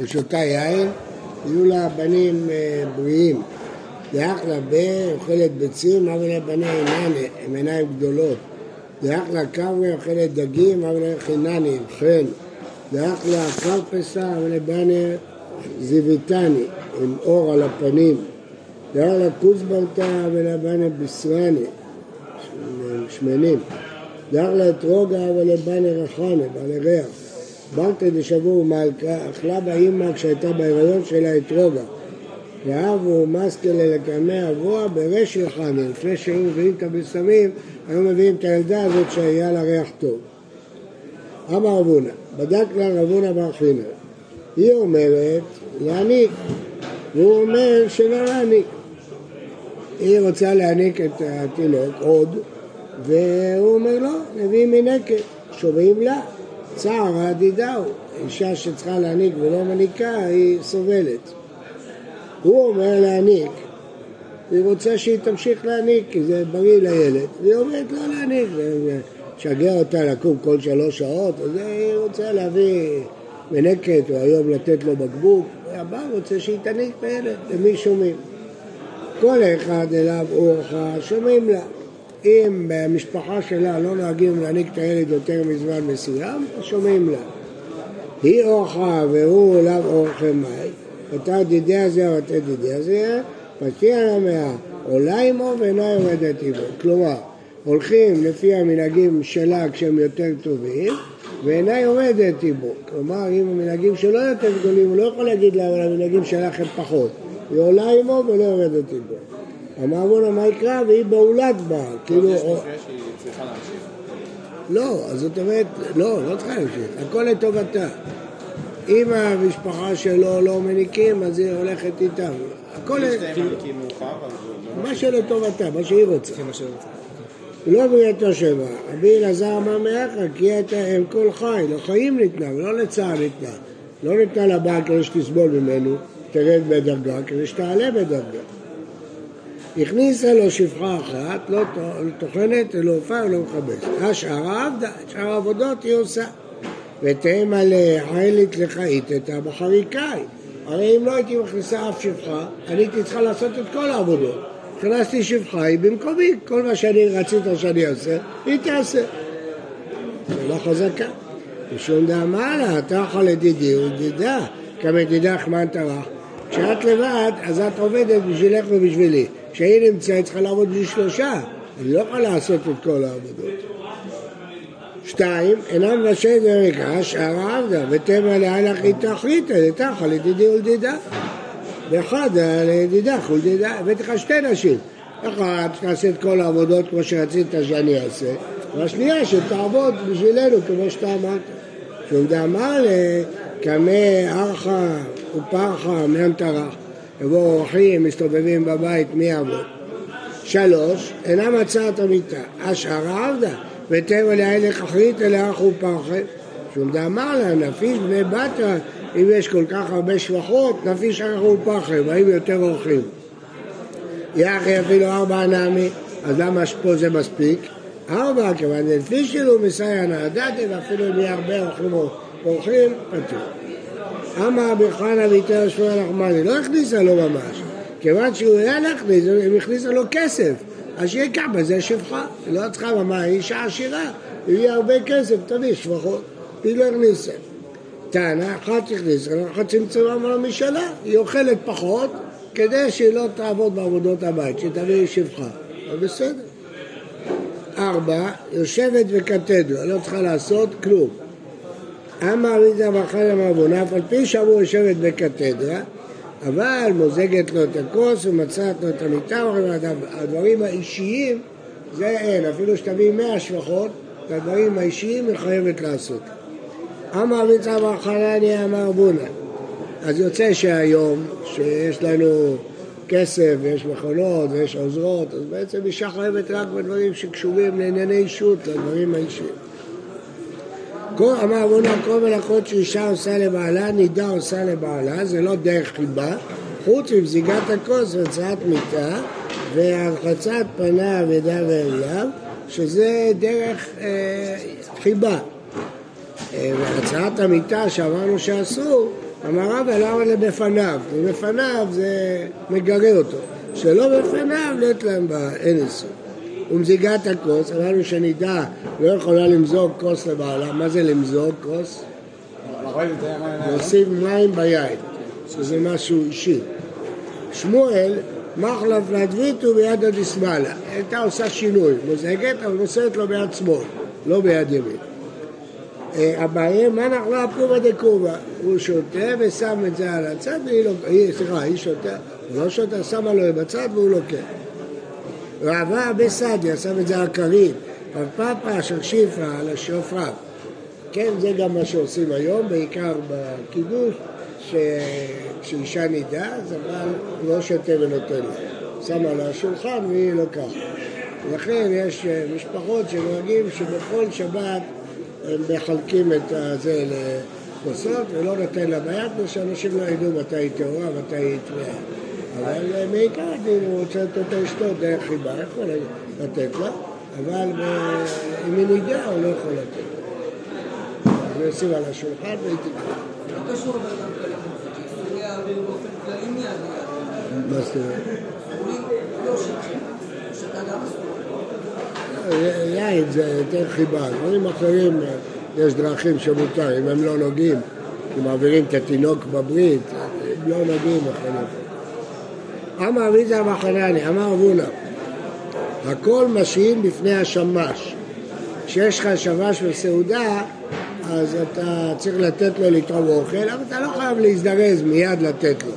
ושותה יין, יהיו לה בנים אה, בריאים. דאחלה ב, אוכלת ביצים, אבל לבני עינן, עם עיניים גדולות. דאחלה קברי, אוכלת דגים, אבל חינני, חן. דאחלה קרפסה, אבל לבני זיוויתני, עם אור על הפנים. דאחלה כוסברתא, אבל לבני בישרני, שמנים. דאחלה אתרוגה, אבל לבני רחנה, בעלי ריח. ברתא דשבור מלכה, אכלה באימא כשהייתה בהיריון שלה אתרוגה. ואבו מסקלה לקמא אבוה ברשל חנה, לפני שהיו מביאים את הבשמים, היו מביאים את הילדה הזאת שהיה לה ריח טוב. אמר רבונה, בדק לה רבונה בר חינא, היא אומרת להעניק, והוא אומר שלא להעניק. היא רוצה להעניק את התינוק עוד, והוא אומר לא, נביא מנקת, שומעים לה, צער העדידהו, אישה שצריכה להעניק ולא מניקה היא סובלת. הוא אומר להעניק, היא רוצה שהיא תמשיך להעניק כי זה בריא לילד, והיא אומרת לא להעניק, לשגע אותה לקום כל שלוש שעות, אז היא רוצה להביא מנקת או היום לתת לו בקבוק, והבא רוצה שהיא תניק לילד, למי שומעים? כל אחד אליו אורחה שומעים לה. אם במשפחה שלה לא נוהגים להעניק את הילד יותר מזמן מסוים, שומעים לה. היא אורחה והוא לאו אורחה מאי, אותה דידי הזה או אותה דידי הזה, פתיע למאה, עולה עמו ואינה יורדת עמו. כלומר, הולכים לפי המנהגים שלה כשהם יותר טובים, ואינה יורדת עמו. כלומר, אם המנהגים שלו יותר גדולים, הוא לא יכול להגיד לה, אבל המנהגים שלך הם פחות. היא עולה עמו ולא יורדת עמו. אמר בונה מה יקרא והיא בעולת בעל, כאילו... לא, אז זאת אומרת, לא, לא צריכה להמשיך, הכל לטובתה. אם המשפחה שלו לא מניקים, אז היא הולכת איתם. הכל... מה שלטובתה, מה שהיא רוצה. לא בריאתו שבע. רבי אלעזר אמר מאחר, כי הייתה אם כל חי, לחיים ניתנה ולא לצער ניתנה. לא ניתנה לבעל כדי שתסבול ממנו, תרד בדרגה, כדי שתעלה בדרגה. הכניסה לו שפחה אחת, לא טוחנת, לא הופעה ולא מכבדת. השאר העבודות היא עושה. ותאמה לחילית לחאיתתא בחריקאי. הרי אם לא הייתי מכניסה אף שפחה, אני הייתי צריכה לעשות את כל העבודות. הכנסתי שפחה, היא במקומי, כל מה שאני רצית שאני אעשה, היא תעשה. זה לא חזקה. משום אתה יכול לדידי ולדידה, כמדידך מן טרח. כשאת לבד, אז את עובדת בשבילך ובשבילי. כשהיא נמצאת, היא צריכה לעבוד בשביל שלושה. אני לא יכולה לעשות את כל העבודות. שתיים, אינם ראשי דרקש, הרע עבדה, ותמה להלך איתכריתא, לתחה לדידי ולדידה. ואחד לדידך ולדידה, הבאתי לך שתי נשים. אחת שתעשה את כל העבודות כמו שרצית שאני אעשה, והשנייה שתעבוד בשבילנו כמו שאתה אמרת. שהוא דאמר לקמא ארכה ופרחה מן טרח, יבואו אורחים מסתובבים בבית, מי יעבוד? שלוש, אינה מצאת המיטה, השארה עבדה, ותרא להלך אחרית אלא אחו פרחה. שום דאמר לה, נפיש בני בתרא, אם יש כל כך הרבה שבחות, נפיש אחו פרחה, באים יותר אורחים. יחי אפילו ארבע נעמי, אז למה פה זה מספיק? ארבע, כיוון דלפיש שלו מסייע נעדתי, ואפילו אם יהיה הרבה אורחים אורחים, פתור. אמר רבי חנא ויתר שמואל נחמני, לא הכניסה לו ממש, כיוון שהוא היה להכניס, היא הכניסה לו כסף, אז שיהיה כמה, זה שפחה, היא לא צריכה ממש, היא אישה עשירה, יהיה הרבה כסף, תביא שבחות, היא לא הכניסה. טענה, אחת הכניסה, אחת צמצמה אמרה משלה, היא אוכלת פחות, כדי שהיא לא תעבוד בעבודות הבית, שתביא שפחה, אבל בסדר. ארבע, יושבת וקתדרה, לא צריכה לעשות כלום. אמר ריזה עוונה, אף על פי שאמרו יושבת בקתדרה, אבל מוזגת לו את הכוס ומצאת לו את המיטה, הדברים האישיים זה אין, אפילו שתביא מאה שבחות, את הדברים האישיים היא חייבת לעשות. אמר ריצה בחלני אמר בונה. אז יוצא שהיום, שיש לנו כסף ויש מכונות ויש עוזרות, אז בעצם אישה חייבת רק בדברים שקשורים לענייני אישות, לדברים האישיים. אמר אבונה כל מלאכות שאישה עושה לבעלה, נידה עושה לבעלה, זה לא דרך חיבה, חוץ מזיגת הכוס והוצאת מיטה והרחצת פניו, ידיו ואליו, שזה דרך אה, חיבה. אה, והרצאת המיטה שאמרנו שאסור, אמר רבא למה לבפניו? כי בפניו זה מגרה אותו. שלא בפניו לית להם בה, אין איסור. ומזיגת הכוס, אמרנו שנידה לא יכולה למזוג כוס לבעלה, מה זה למזוג כוס? להוסיף מים ביין, שזה משהו אישי. שמואל, מחלף להדביתו ביד הדשמאלה, הייתה עושה שינוי, מוזגת אבל מוסרת לו ביד שמאל, לא ביד ימין. אה, אביי, מה נחלה פלומה דקובה? הוא שותה ושם את זה על הצד, והיא לא, סליחה, היא שותה, הוא לא שותה, שמה לו בצד והוא לוקח. רעבה בסדיה, שם את זה על כרית, רב פאפה, אשר שיפה, על השופריו. כן, זה גם מה שעושים היום, בעיקר בקידוש, שכשאישה נידה, אז הבעל לא שותה ונותן לה. שמה על השולחן והיא לוקחת. לכן יש אה, משפחות שנוהגים שבכל שבת הם מחלקים את זה לכוסות ולא נותן לה ביד, ושאנשים לא ידעו מתי היא טהורה, מתי היא טמאה. אבל אה, בעיקר אם הוא רוצה לתת לשתות דרך חיבה, יכול לתת לה, אבל אה, אם היא נידה הוא לא יכול לתת לה. אז ישים על השולחן והיא תקרא. לא קשור באופן כללי מיד. מה זאת אומרת? יין זה יותר חיבה, דברים אחרים יש דרכים שמותר, אם הם לא נוגעים, כי מעבירים את התינוק בברית, הם לא נוגעים אחרים. אמר אביזה מחנני, אמר אבונה, הכל משאין בפני השמש. כשיש לך שמש בסעודה, אז אתה צריך לתת לו לתרום אוכל, אבל אתה לא חייב להזדרז מיד לתת לו.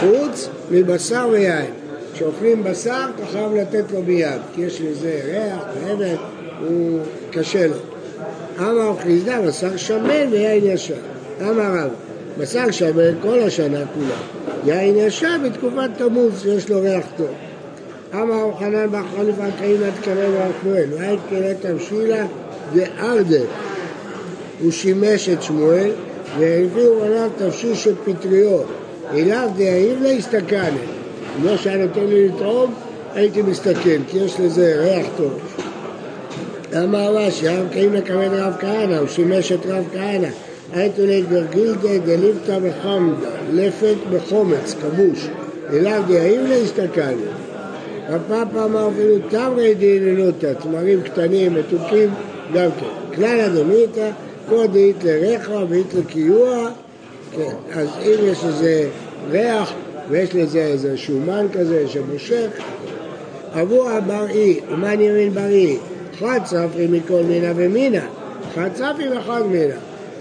חוץ מבשר ויין. כשאוכלים בשר, אתה חייב לתת לו מיד, כי יש לזה ריח, ואבן, הוא קשה לו. אמר חיסדה, בשר שמן ויין ישר. אמר רב, בשר שמן כל השנה כולה. יין ישר בתקופת תמוז שיש לו ריח טוב. אמר חנן בר חליפה קאינת קרב רחמואל, והיית קראת תמשילה דארדה. הוא שימש את שמואל, והביאו עליו תפשיש של פטריות. אליו דהאיב להסתכנת. אם לא שהיה נותן לי לטעום, הייתי מסתכל, כי יש לזה ריח טוב. אמר רש"י, הרב קאים לכבד רב כהנא, הוא שימש את רב כהנא. הייתו לגרגילתא דליפתא בחמדה, לפת בחומץ, כבוש. אליו דהאים להסתכלנו. רב פאפה אמר אפילו תמרי דהיננותא, תמרים קטנים, מתוקים, גם כן. כלל אדוניתא, קודית לרחם ואית לקיוע, כן, אז אם יש איזה ריח ויש לזה איזה שומן כזה שמושך. אבו הבראי, ומן ימין בראי, אחד ספרי מכל מינה ומינה, אחד ספרי ואחד מינה.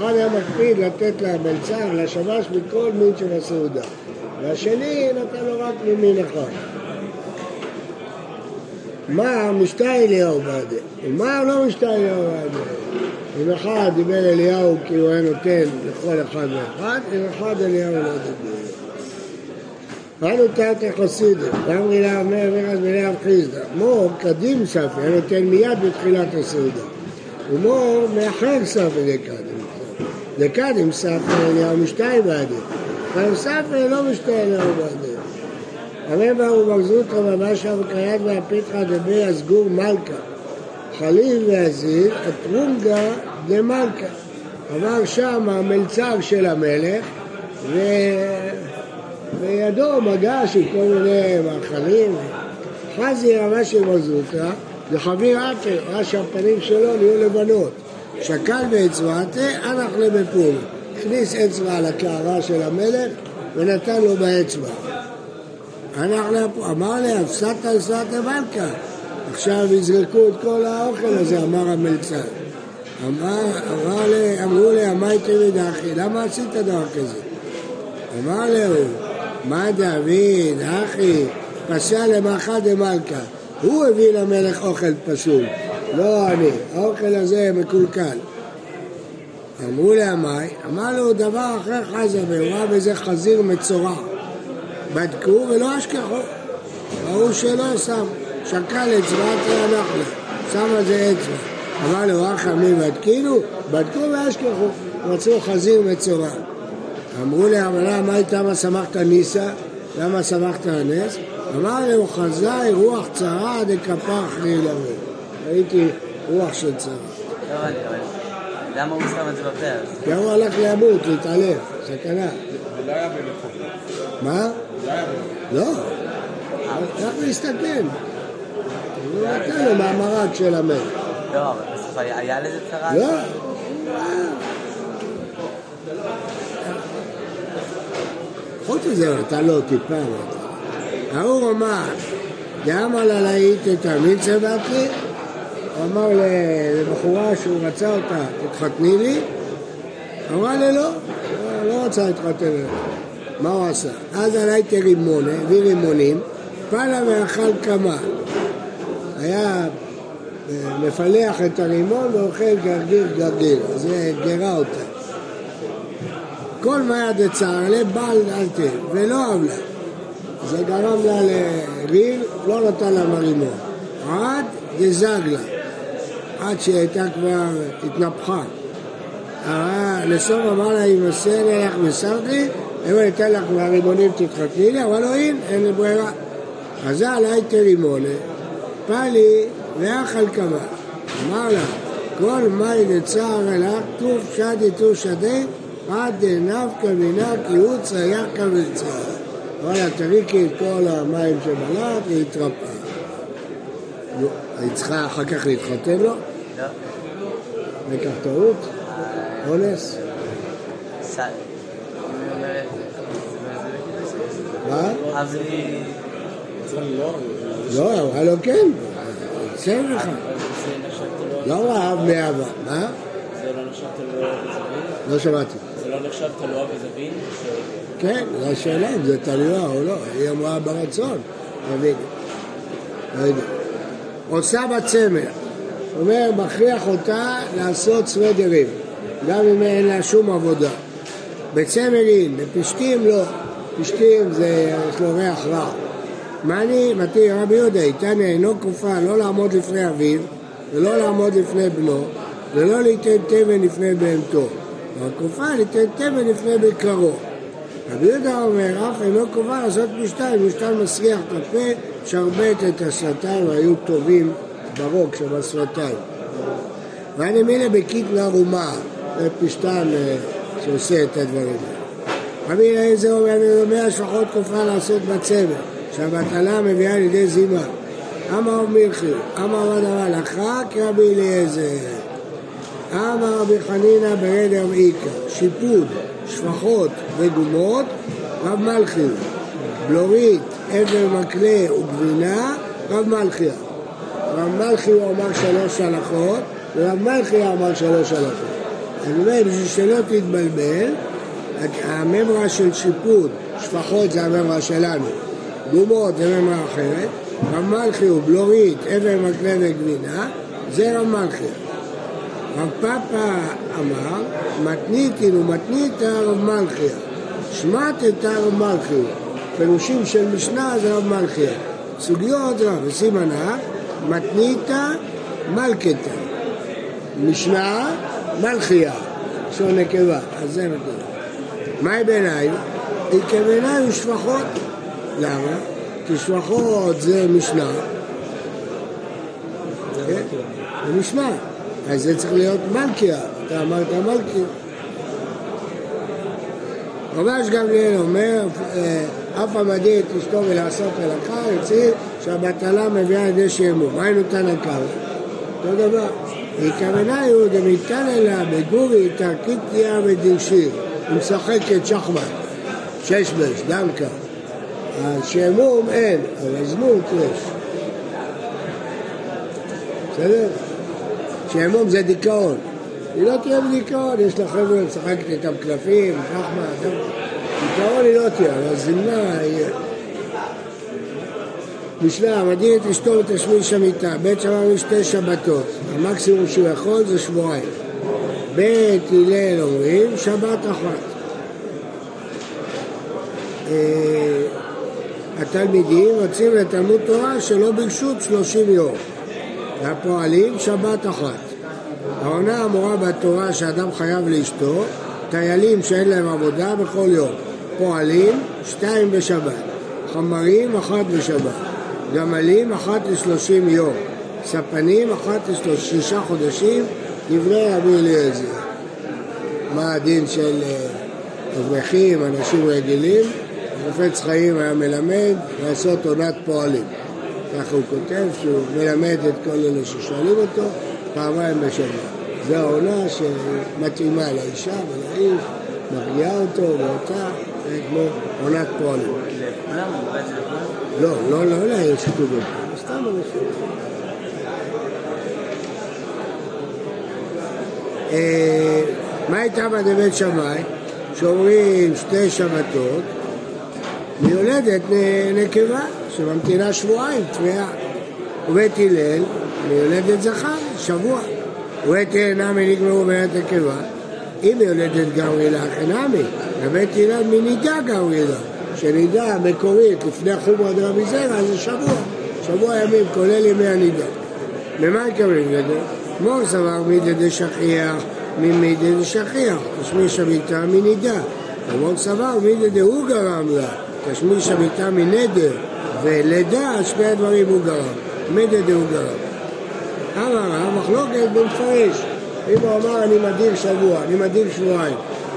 אחד היה מקפיד לתת למלצר, לשמש מכל מין שבסעודה, והשני נתן לו רק ממין אחד. מה משתה אליהו בעדה? מה לא משתה אליהו בעדה? אם אחד דיבר אליהו כי הוא היה נותן לכל אחד ואחד, אם אחד אליהו לא דיבר. אנו תתא חסידה, גם מילה אומר ורז מילה חיסדא. מור קדים ספי, היה נותן מיד בתחילת הסעודה. ומור מאחר ספי דקדים. דקדים ספי אליהו משתיים בעדי. אבל ספי לא משתיים אליהו בעדי. אמר ברוך מגזות רבא שם וקריית והפיתחא דבי הסגור מלכה. חליל והזיל, אטרונגה דמלכה. אמר שם המלצר של המלך, ו... וידו מגש עם כל מיני מאכלים. חזי רמה של מזוטה, וחביר אפר, ראה שהפנים שלו נהיו לבנות. שקל באצבעתה, אנח לבפול. הכניס אצבע על הקערה של המלך ונתן לו באצבע. אמר לי, הפסדת אסרת מלכה. עכשיו יזרקו את כל האוכל הזה, אמר המלצר. אמר, אמר לי, אמרו לי, אמרתי מדחי, למה עשית דבר כזה? אמר לי, מה דוד, אחי, פסע למאכל דמלכה. הוא הביא למלך אוכל פסול, לא אני. האוכל הזה מקולקל. אמרו לעמי, אמר לו דבר אחר חזה, והוא ראה בזה חזיר מצורע. בדקו ולא אשכחו. ראו שלא שם, שקל אצבעת הנחלה, שם על זה אצבע. אמר לו, רחמים בדקינו? בדקו ואשכחו. מצאו חזיר מצורע. אמרו אבל מה איתה מה שמחת ניסה? למה שמחת הנס? אמר הוא חזאי רוח צרה דקפח לי לבוא. ראיתי רוח של צרה. למה הוא שם את זה בפרק? כי הוא הלך למות, להתעלף, סכנה. זה לא היה במקום. מה? זה היה במקום. לא. הלך להסתכן. הוא נתן לו מהמרק של המלך. לא, אבל בסוף היה לזה צרה? לא. חוץ מזה, נתן לו טיפה. ההוא אמר, דאמר לה להיט את בתלי, הוא אמר לבחורה שהוא רצה אותה, תתחתני לי, אמרה לי לא, לא רוצה להתחתן אליה. מה הוא עשה? אז עלי רימונה, הביא רימונים, פלה ואכל כמה. היה אה, מפלח את הרימון ואוכל גרגיר גרגיר, זה גרה אותה. כל מה יד צער לה בעל דלתה, ולא אהב. זה גרם לה לריב, לא נתן לה מרימון. עד דזג לה, עד שהיא הייתה כבר התנפחה. לסוף אמר לה, אם עשה לך ושמת לי, אם אני אתן לך מהרימונים תתחתני לי, אבל לא אין, אין לי ברירה. זה עלי תרימונה, פלי ואכל כמה. אמר לה, כל מאי לצער אלך, טוב שדי טוב שדי, עד דנפקא מנקי הוצא יחקא וצער. אמר לה, תריקי את כל המים שבלעת והתרפאה. היא צריכה אחר כך להתחתן לו? לא. לקח טעות? אונס? זה- מה? זה-. זה לא... לא, אמרה לו כן. בסדר לך. זה נחשבת לא רעב מאהבה. מה? זה לא נחשבת לו וזבין? לא שמעתי. זה לא נחשבת לו וזבין? כן, זו השאלה אם זה תלויה או לא. היא אמרה ברצון. תבין. לא יודע. עושה בצמר. אומר, מכריח אותה לעשות סוודרים, גם אם אין לה שום עבודה. בצמרין, בפשתים לא. פשתים זה, יש לו ריח רע. מעני, מתיר רבי יהודה, איתניה אינו כופה לא לעמוד לפני אביו, ולא לעמוד לפני בנו, ולא ליתן תבן לפני בהמתו. אבל כופה ליתן תבן לפני בקרו. רבי יהודה אומר, אף אינו קובע לעשות פשתיים, פשתיים מסריח את הפה, שרבט את השפתיים, והיו טובים ברוק שבשפתיים. ואני מילה בקיטנה רומה, זה אה, שעושה את הדברים האלה. רבי אליעזר אומר, אני אומר השלכות כופה לעשות בצמר, שהבטלה מביאה לידי זימה. אמר רב מלכי, אמר רב לך כרבי אליעזר. אמר רבי חנינא ברד רב איכא, שיפוד, שפחות וגומות, רב מלכי. בלורית, אבר מקלה וגבינה, רב מלכיה. רב מלכי הוא אמר שלוש הלכות, ורב מלכי אמר שלוש הלכות. אני אומר, בשביל שלא תתבלבל, הממרה של שיפוד, שפחות זה הממרה שלנו, גומות זה ממרה אחרת, רב מלכי הוא בלורית, אבר מקלה וגבינה, זה רב מלכי. רב פאפה אמר, מתניתין ומתניתא רב מלכיה, שמטתא רב מלכיה, פירושים של משנה זה רב מלכיה, סוגיות רב, וסימנה, מתניתא מלכתא, משנה מלכיה, לשון נקבה, אז זה מתניתא. מהי בעיניי? היא כבעיניי ושפחות. למה? כי שפחות זה משנה. כן? זה משנה. אז זה צריך להיות מלכיה. אתה אמרת מלכיה. רבש גמליאל אומר, אה, אף המדיר את אשתו מלעשות מלאכה, יוצאים שהבטלה מביאה לידי שעמום. מה היינו תנא קמא? אותו דבר. הכוונה הוא דמיתן אליה בגורי תרקיטיה ודרשיר. היא משחקת שחמט, ששבש, דמקה. השעמום אין, אבל זנות יש. בסדר? שעמום זה דיכאון. היא לא תהיה בדיכאון, יש לה חבר'ה משחקת איתם קלפים, שחמט, דיכאון היא לא תהיה, אבל זמנה יהיה. משנה, מדיר את אשתו ותשמיש המיטה, בית שמע משתי שבתות, המקסימום שהוא יכול זה שבועיים. בית הלל אומרים שבת אחת. אה, התלמידים רוצים לתלמוד תורה שלא ברשות שלושים יום. והפועלים שבת אחת. העונה האמורה בתורה שאדם חייב לאשתו, טיילים שאין להם עבודה בכל יום. פועלים, שתיים בשבת. חמרים, אחת בשבת. גמלים, אחת לשלושים יום. ספנים, אחת לשלושה חודשים, דברי רבי אליעזר. מה הדין של אה, אברכים, אנשים רגילים, חפץ חיים היה מלמד לעשות עונת פועלים. ככה הוא כותב שהוא מלמד את כל אלה ששואלים אותו פעמיים בשבוע. זו העונה שמתאימה לאישה ולאיש, מרגיעה אותו ואותה, זה כמו עונת פועלים. לא, לא, לא לעיר שכתובים, סתם אנשים. אה, מה הייתה בדבית שמאי? שאומרים שתי שבתות, מיולדת נקבה שממתינה שבועיים, טמאה. ובית הלל, מיולדת זכר, שבוע. ובית נמי נגמרו בית נקבה. אם מיולדת גברילה, אכן נמי. ובית הלל מנידה גברילה. שנידה מקורית לפני חומרא דרבי זרע זה שבוע. שבוע ימים, כולל ימי הנידה. למה יקבל גדר? מור סבר מידי דשכיח ממידי דשכיח, תשמיש המיטה מנידה. ומור סבר מידי דהוא גרם לה, תשמיש המיטה מנדר. ולידה, שני הדברים הוא גרם. מידי דהוא גרם. אמר רב, מחלוקת במפרש. אם הוא אמר אני מדיר שבוע, אני מדיר שבועיים,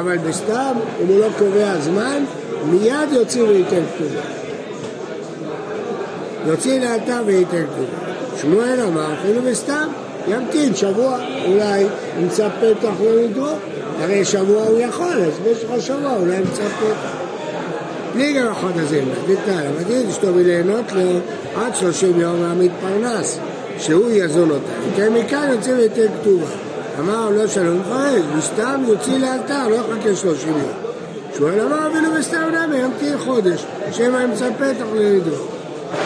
אבל בסתם, אם הוא לא קובע זמן, מיד יוציא וייתן כתובה. יוציא לאלתר וייתן כתובה. שמואל אמר, אפילו בסתם, ימתין שבוע, אולי ימצא פתח לנדרו. הרי שבוע הוא יכול, אז במשך השבוע אולי ימצא פתח. בלי גם החוד הזה, דתנא, המדין אשתו מליהנות לו עד שלושים יום מהמתפרנס, שהוא יזון אותה. יותר מכאן יוצא וייתן כתובה. אמר לא שלום מפרש, בסתם יוציא לאלתר, לא יחכה שלושים יום. שמואל אמר אפילו בסתם נמי, ימתין חודש, שמא ימצא פתח לנדרו.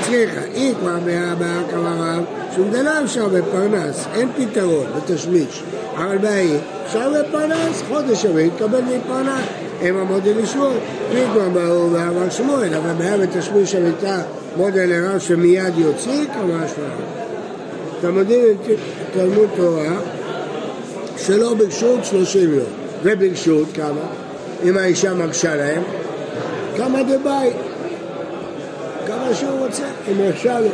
סליחה, היא כבר הבעיה קבע רב, שום דבר אפשר בפרנס, אין פתרון בתשמיש. אבל בהיא, אפשר בפרנס, חודש ימים, תקבל מפרנס. הם המודל לשמואל. ויגמר באו ואמר שמואל, אבל הבעיה בתשמיש המיטה מודל לרב שמיד יוציא, כמה השוואה. תלמודים תלמוד תורה שלא ברשות 30 יום, וברשות כמה? אם האישה מרשה להם, כמה דבאי. כמה שהוא רוצה, אם ירשה לו.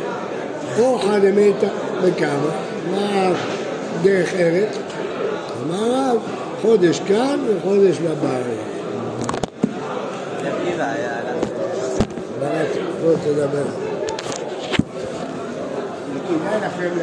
או אחד אמיתא וכמה, מה דרך ארץ? אמר רב, חודש כאן וחודש בבית. בוא תדבר.